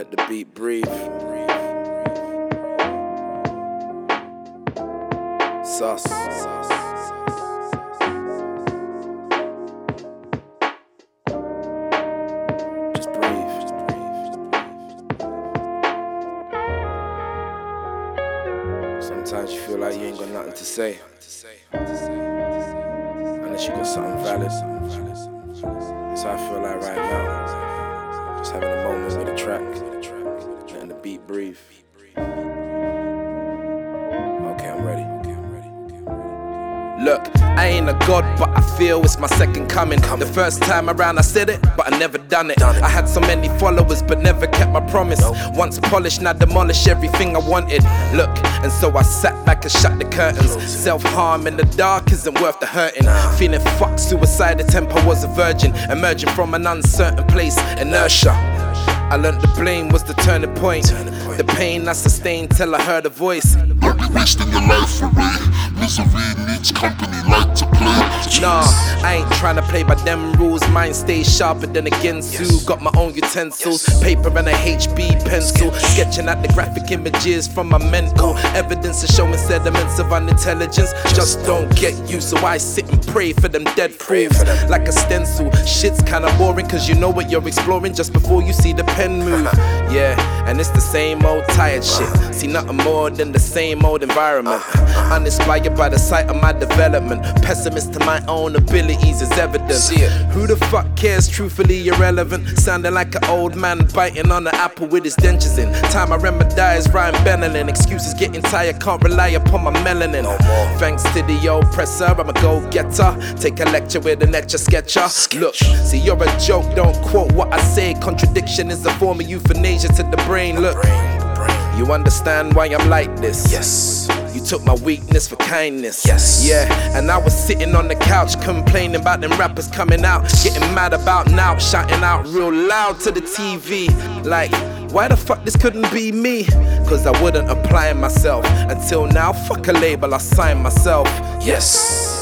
Let the beat breathe. Sus. Just breathe. Sometimes you feel like you ain't got nothing to say. Unless you got something valid. That's how I feel like right now. Just having a moment with the track. Letting the beat breathe. Look, I ain't a god, but I feel it's my second coming. The first time around, I said it, but I never done it. I had so many followers, but never kept my promise. Once polished, now demolish everything I wanted. Look, and so I sat back and shut the curtains. Self harm in the dark isn't worth the hurting. Feeling fucked, suicide, the temper was a virgin. Emerging from an uncertain place, inertia. I learned the blame was the turning point. The pain I sustained till I heard a voice. Don't be wasting your life away. Misery needs company I ain't tryna play by them rules. Mine stays sharper than a Ginsu. Got my own utensils, paper and a HB pencil. Sketching out the graphic images from my mental. Evidence is showing sediments of unintelligence. Just don't get you, so I sit and pray for them dead proofs. Like a stencil. Shit's kinda boring, cause you know what you're exploring just before you see the pen move. Yeah, and it's the same old tired shit. See nothing more than the same old environment. Uninspired by the sight of my development. Pessimist to my own abilities is evident. Who the fuck cares? Truthfully irrelevant. Sounding like an old man biting on an apple with his dentures in. Time I remedize, Ryan Benelin. Excuses getting tired, can't rely upon my melanin. No more. Thanks to the oppressor, I'm a go getter. Take a lecture with an etcher sketcher. Look, see, you're a joke, don't quote what I say. Contradiction is a form of euthanasia to the brain. Look, you understand why I'm like this? Yes. You took my weakness for kindness. Yes. Yeah, and I was sitting on the couch complaining about them rappers coming out, getting mad about now, shouting out real loud to the TV. Like, why the fuck this couldn't be me? Cause I wouldn't apply myself. Until now, fuck a label, I signed myself. Yes.